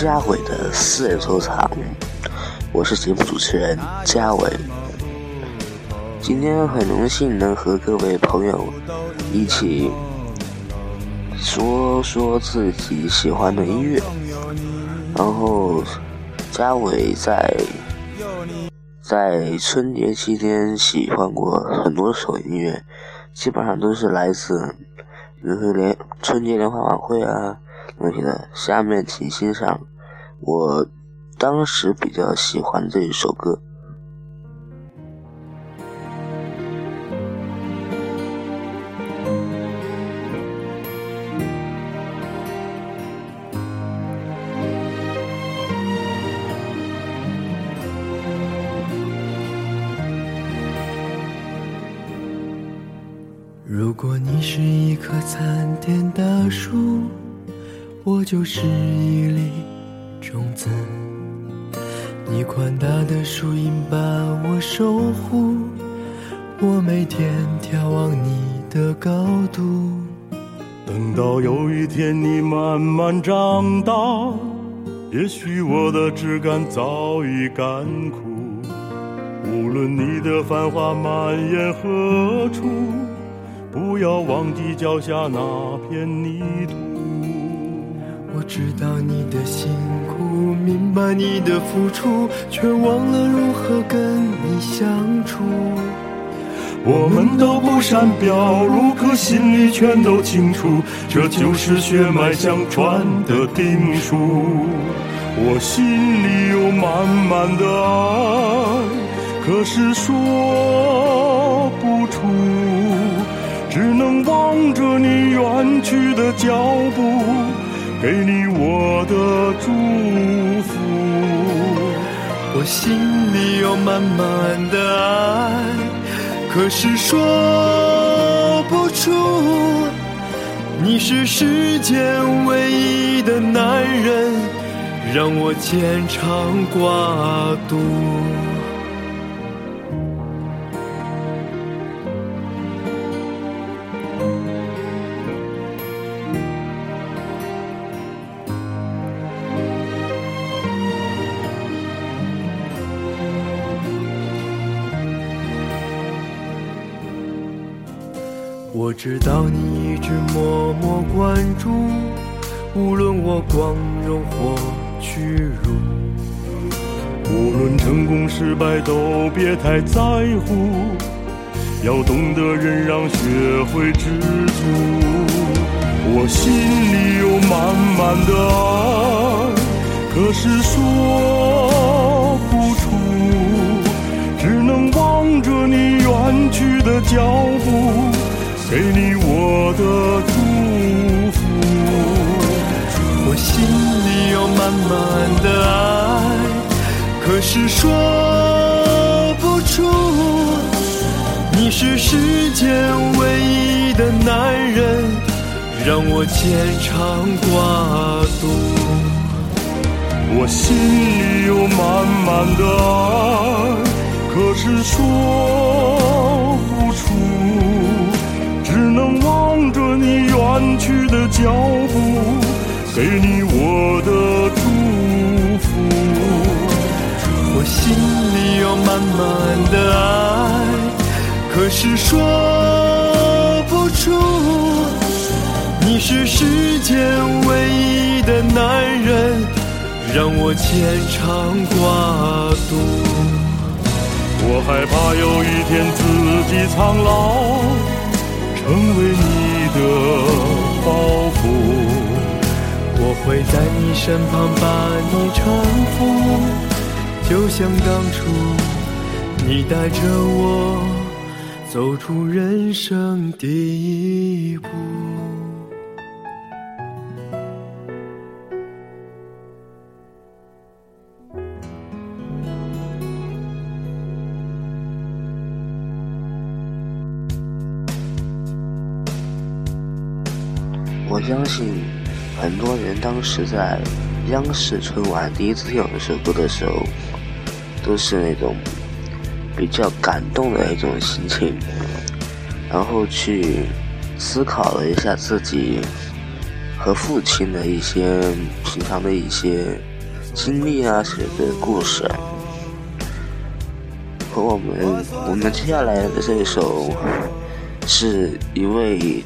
是嘉伟的私人收藏，我是节目主持人嘉伟。今天很荣幸能和各位朋友一起说说自己喜欢的音乐。然后，嘉伟在在春节期间喜欢过很多首音乐，基本上都是来自。比如说联春节联欢晚会啊那些的，下面请欣赏我当时比较喜欢这一首歌。如果你是一棵参天大树，我就是一粒种子。你宽大的树荫把我守护，我每天眺望你的高度。等到有一天你慢慢长大，也许我的枝干早已干枯。无论你的繁华蔓延何处。不要忘记脚下那片泥土。我知道你的辛苦，明白你的付出，却忘了如何跟你相处。我们都不善表露，可心里全都清楚，这就是血脉相传的定数。我心里有满满的爱，可是说不出。只能望着你远去的脚步，给你我的祝福。我心里有满满的爱，可是说不出。你是世间唯一的男人，让我牵肠挂肚。知道你一直默默关注，无论我光荣或屈辱，无论成功失败都别太在乎，要懂得忍让，学会知足。我心里有满满的爱，可是说不出，只能望着你远去的脚步。给你我的祝福，我心里有满满的爱，可是说不出。你是世间唯一的男人，让我牵肠挂肚。我心里有满满的爱，可是说望着你远去的脚步，给你我的祝福。我心里有满满的爱，可是说不出。你是世间唯一的男人，让我牵肠挂肚。我害怕有一天自己苍老。成为你的包袱，我会在你身旁把你搀扶，就像当初你带着我走出人生第一步。我相信很多人当时在央视春晚第一次听到这首歌的时候，都是那种比较感动的一种心情，然后去思考了一下自己和父亲的一些平常的一些经历啊，写的故事。和我们我们接下来的这一首，是一位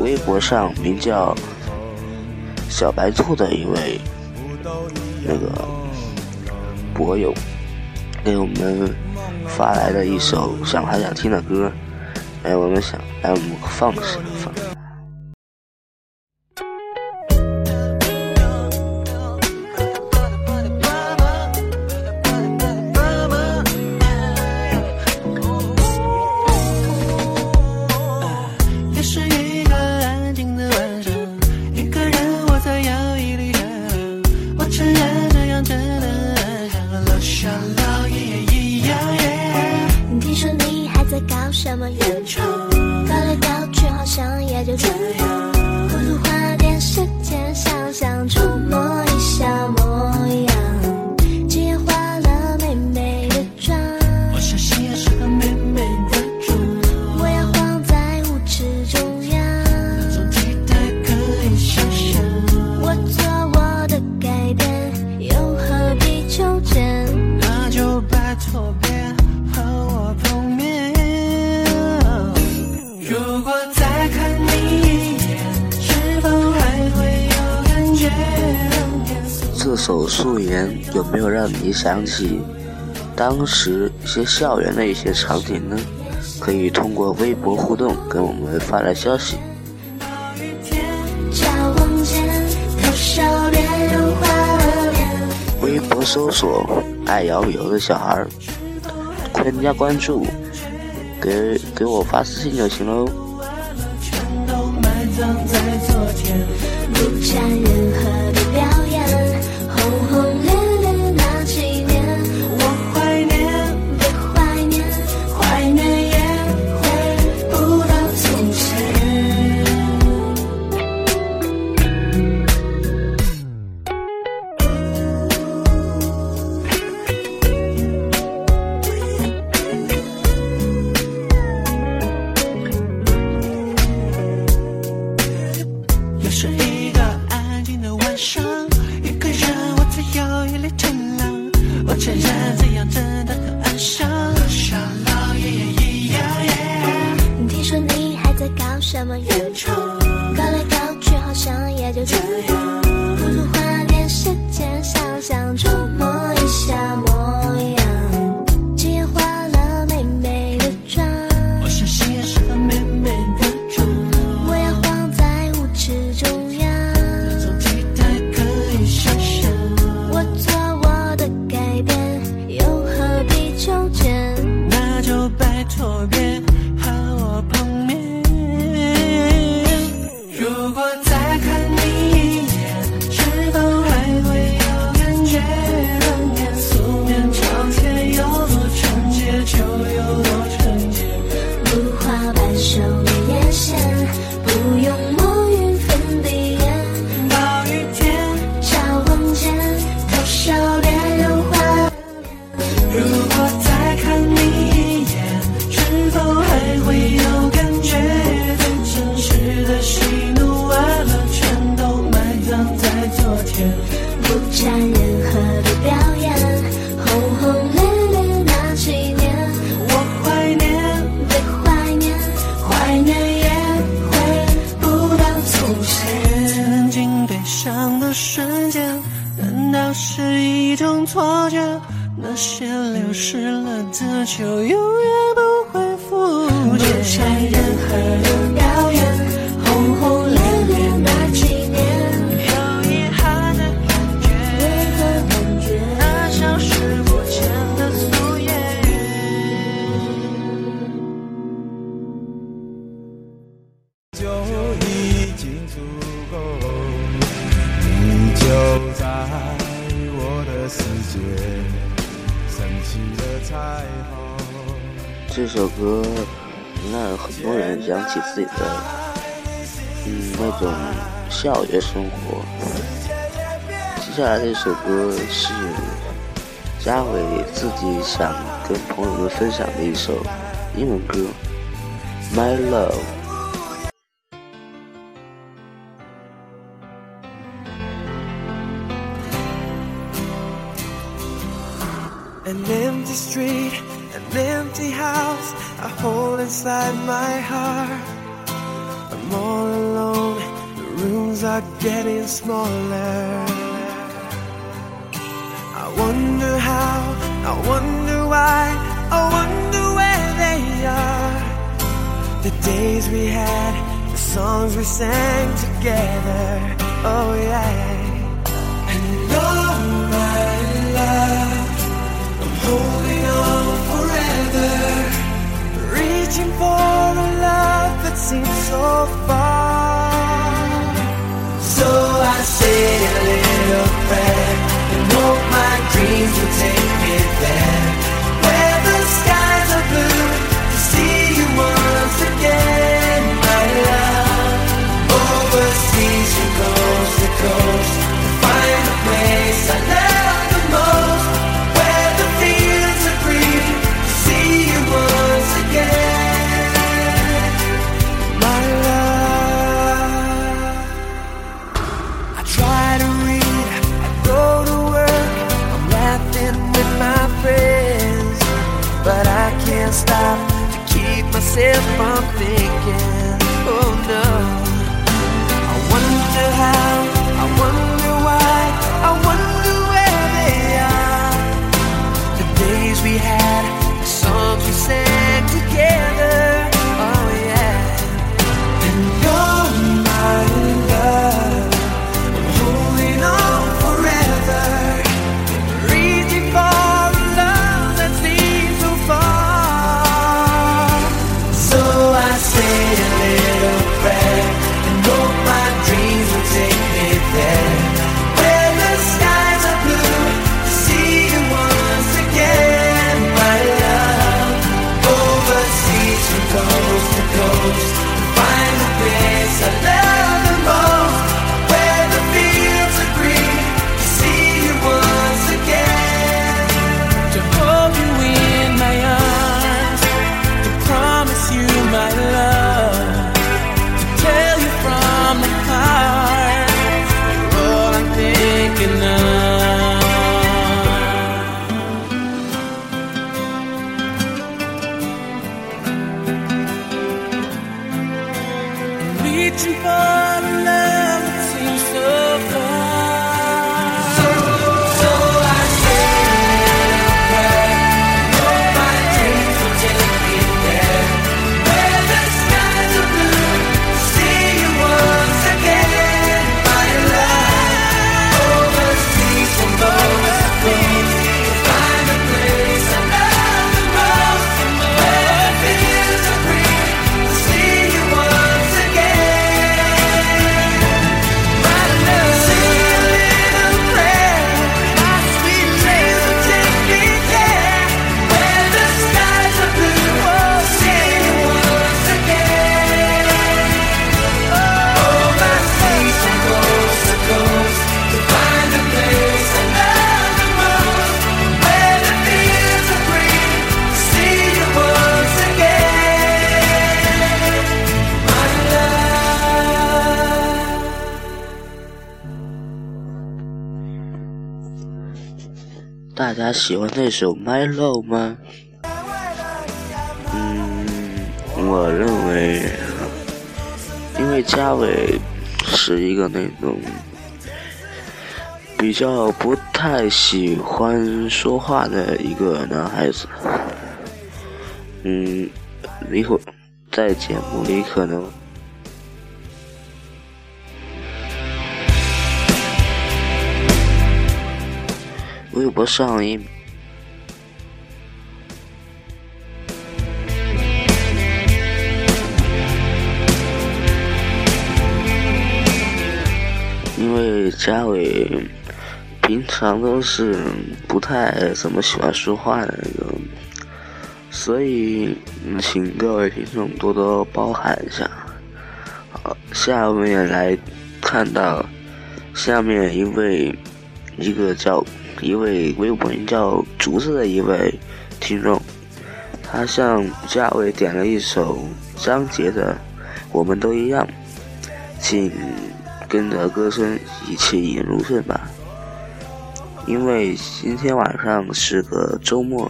微博上名叫小白兔的一位那个博友给我们发来的一首想他想听的歌，哎我们想哎我们放放。什么原创首素颜有没有让你想起当时一些校园的一些场景呢？可以通过微博互动跟我们发来消息。微博搜索“爱摇游”的小孩，添加关注，给给我发私信就行喽。手。是一种错觉，那些流失了的就永远不会复现。这首歌让很多人想起自己的嗯那种校园生活。接下来这首歌是嘉伟自己想跟朋友们分享的一首英文歌《My Love》。Smaller. I wonder how, I wonder why, I wonder where they are. The days we had, the songs we sang together, oh yeah. And oh my love, I'm holding on forever, reaching for a love that seems so far. Sailing. We had, 家喜欢那首《My Love》吗？嗯，我认为，因为嘉伟是一个那种比较不太喜欢说话的一个男孩子。嗯，一会在节目里可能。微博上一因为嘉伟平常都是不太怎么喜欢说话的那种，所以请各位听众多多包涵一下。好，下面来看到下面一位一个叫一位微博名叫竹子的一位听众，他向嘉伟点了一首张杰的《我们都一样》，请跟着歌声一起引入睡吧。因为今天晚上是个周末，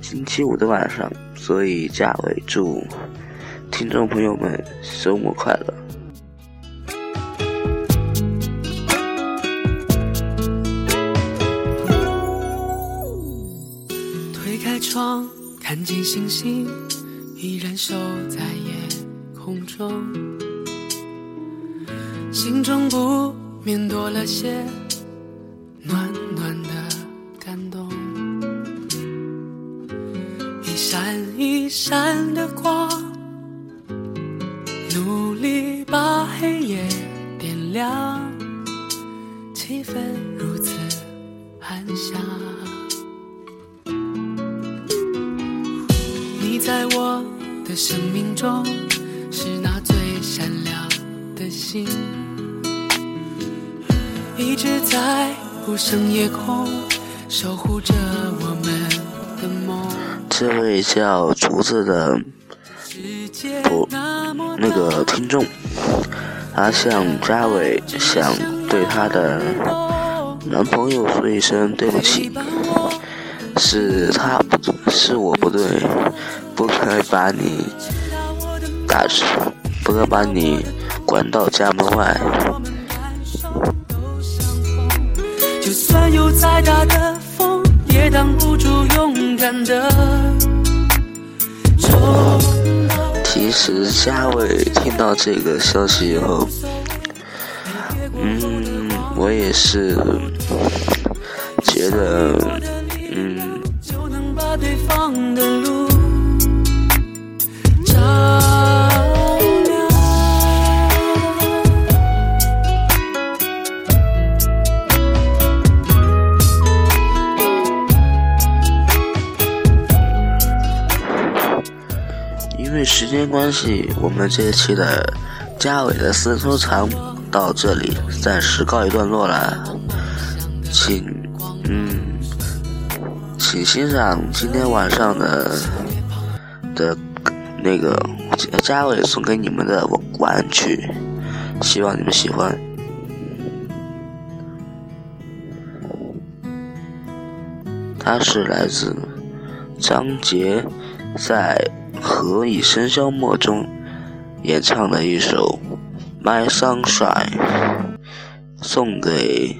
星期五的晚上，所以嘉伟祝听众朋友们周末快乐。见星星依然守在夜空中，心中不免多了些。暖暖的感动，一闪一闪的光，努力把黑夜点亮，气氛如此安详。生命中，是那最闪亮的星，一直在。无声夜空，守护着我们的梦。这位叫竹子的不那个听众，他向嘉伟想对他的男朋友说一声对不起，是他不对是我不对，不该把你打出，不该把你关到家门外。就算有再大的风，也挡不住勇敢的冲。其实嘉伟听到这个消息以后，嗯，我也是觉得，嗯。就能把对方的路时间关系，我们这一期的嘉伟的私人收藏到这里暂时告一段落了，请嗯，请欣赏今天晚上的的那个嘉伟送给你们的晚安曲，希望你们喜欢。它是来自张杰在。何以笙箫默中演唱的一首《My Sunshine》，送给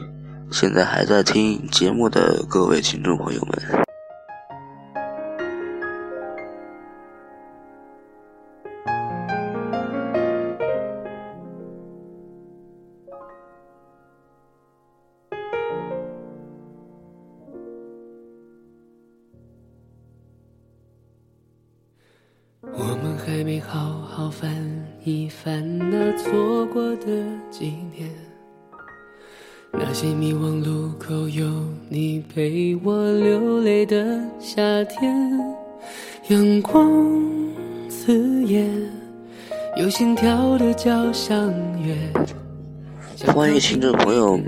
现在还在听节目的各位听众朋友们。还没好好翻一翻那错过的几年，那些迷惘路口有你陪我流泪的夏天，阳光刺眼，有心跳的交响乐。欢迎听众朋友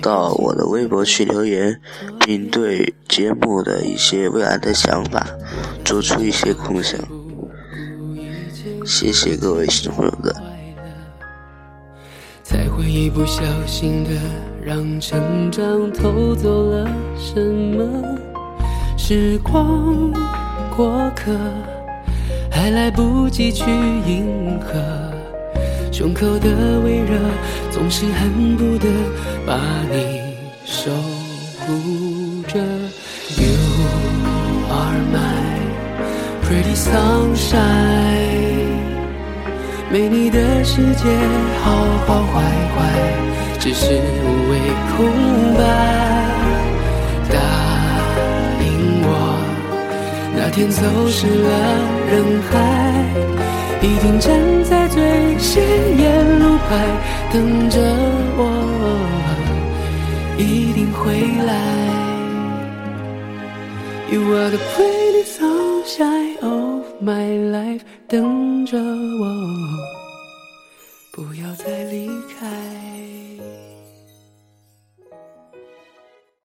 到我的微博去留言，并对节目的一些未来的想法做出一些空想。谢谢各位喜欢的。才会一不小心的让成长偷走了什么？时光过客，还来不及去迎合，胸口的微热总是恨不得把你守护着。You are my pretty sunshine。没你的世界，好好坏坏，只是无谓空白。答应我，那天走失了人海，一定站在最显眼路牌等着我，一定会来。You are the pretty sunshine my life，等着我。不要再离开。